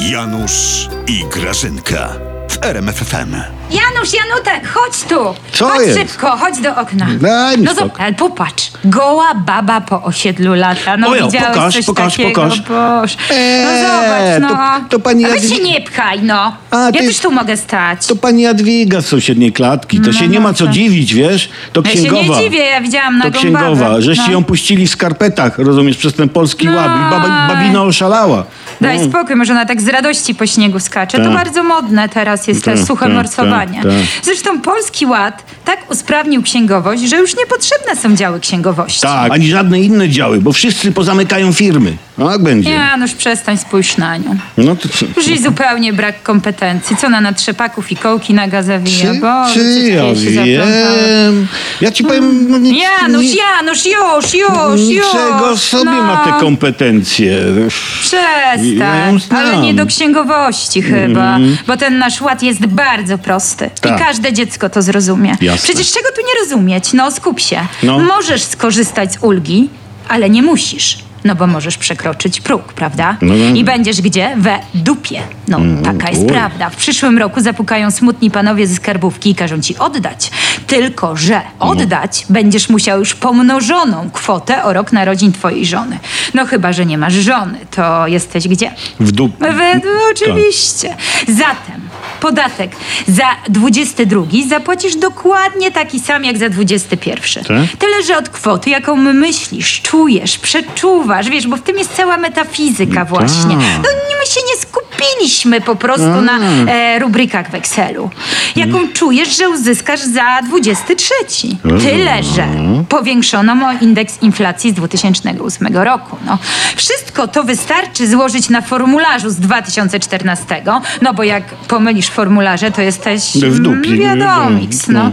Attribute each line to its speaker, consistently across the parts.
Speaker 1: Janusz i Grażynka w RMFFM.
Speaker 2: Janusz, Janutek, chodź tu!
Speaker 3: Co
Speaker 2: chodź
Speaker 3: jest?
Speaker 2: szybko, chodź do okna.
Speaker 3: Daj mi
Speaker 2: no
Speaker 3: spokój.
Speaker 2: zobacz, ale popatrz, goła baba po osiedlu lata. No
Speaker 3: Ojo,
Speaker 2: widziałeś
Speaker 3: pokaż,
Speaker 2: coś
Speaker 3: pokaż,
Speaker 2: takiego?
Speaker 3: pokaż.
Speaker 2: Boż. no
Speaker 3: Eee,
Speaker 2: zobacz, no.
Speaker 3: to- to pani
Speaker 2: A weź
Speaker 3: Jadwi-
Speaker 2: się nie pchaj, no.
Speaker 3: A,
Speaker 2: ja
Speaker 3: ty-
Speaker 2: też tu mogę stać.
Speaker 3: To pani Jadwiga z sąsiedniej klatki. To się nie ma co
Speaker 2: tak.
Speaker 3: dziwić, wiesz? To
Speaker 2: Ja się
Speaker 3: księgowa.
Speaker 2: nie dziwię, ja widziałam
Speaker 3: To
Speaker 2: nagą
Speaker 3: księgowa,
Speaker 2: babę.
Speaker 3: żeście
Speaker 2: no.
Speaker 3: ją puścili w skarpetach, rozumiesz, przez ten polski
Speaker 2: No.
Speaker 3: łab. I baba, babina oszalała.
Speaker 2: Daj
Speaker 3: No.
Speaker 2: spokój, może ona tak z radości po śniegu skacze. To
Speaker 3: Tak.
Speaker 2: bardzo modne teraz jest
Speaker 3: Tak,
Speaker 2: te suche
Speaker 3: tak,
Speaker 2: morsowanie.
Speaker 3: tak, tak.
Speaker 2: Zresztą Polski Ład tak usprawnił księgowość, że już niepotrzebne są działy księgowości.
Speaker 3: Tak, ani żadne inne działy, bo wszyscy pozamykają firmy. No jak będzie?
Speaker 2: Janusz, przestań, spójrz na nią.
Speaker 3: No to co?
Speaker 2: Już jej zupełnie brak kompetencji. Co na trzepaków i kołki naga zawija?
Speaker 3: Czy,
Speaker 2: Bo
Speaker 3: czy ja wiem? Ja ci powiem... No, nic,
Speaker 2: Janusz,
Speaker 3: ni-
Speaker 2: Janusz, już, już, już.
Speaker 3: Niczego sobie
Speaker 2: no.
Speaker 3: ma te kompetencje. Ja ją
Speaker 2: Przestań,
Speaker 3: znam.
Speaker 2: ale nie do księgowości chyba, bo ten nasz ład jest bardzo prosty
Speaker 3: Tak.
Speaker 2: i każde dziecko to zrozumie.
Speaker 3: Jasne.
Speaker 2: Przecież czego tu nie rozumieć? No skup się.
Speaker 3: No.
Speaker 2: Możesz skorzystać z ulgi, ale nie musisz. No bo możesz przekroczyć próg, prawda?
Speaker 3: No, no.
Speaker 2: I będziesz gdzie? We dupie. No, taka jest
Speaker 3: oj.
Speaker 2: prawda. W przyszłym roku zapukają smutni panowie ze skarbówki i każą ci oddać. Tylko, że oddać będziesz musiał już pomnożoną kwotę o rok narodzin twojej żony. No chyba, że nie masz żony, to jesteś gdzie?
Speaker 3: W dup...
Speaker 2: We, no, oczywiście. Zatem podatek za 22 zapłacisz dokładnie taki sam jak za 21.
Speaker 3: Tak?
Speaker 2: Tyle, że od kwoty, jaką myślisz, czujesz, przeczuwasz, wiesz, bo w tym jest cała metafizyka właśnie. No nie- my się nie skupiliśmy po prostu na e, rubrykach w Excelu. Jaką czujesz, że uzyskasz za 23. Tyle, że powiększono o indeks inflacji z 2008 roku. No, wszystko to wystarczy złożyć na formularzu z 2014, no bo jak pomylisz formularze, to jesteś
Speaker 3: W dupie.
Speaker 2: mm, wiadomiks, no.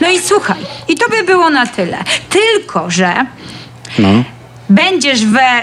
Speaker 2: No i słuchaj, i to by było na tyle. Tylko, że
Speaker 3: No.
Speaker 2: będziesz we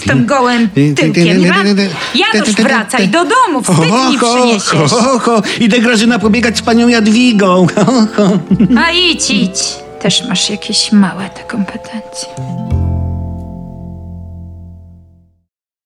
Speaker 2: z tym gołym tyłkiem? Ja- Janusz, wracaj do domu, wstyd mi przyniesiesz.
Speaker 3: ho, ho. Idę Grażyna pobiegać z panią Jadwigą. Ho, ho.
Speaker 2: A idź, idź. Też masz jakieś małe te kompetencje.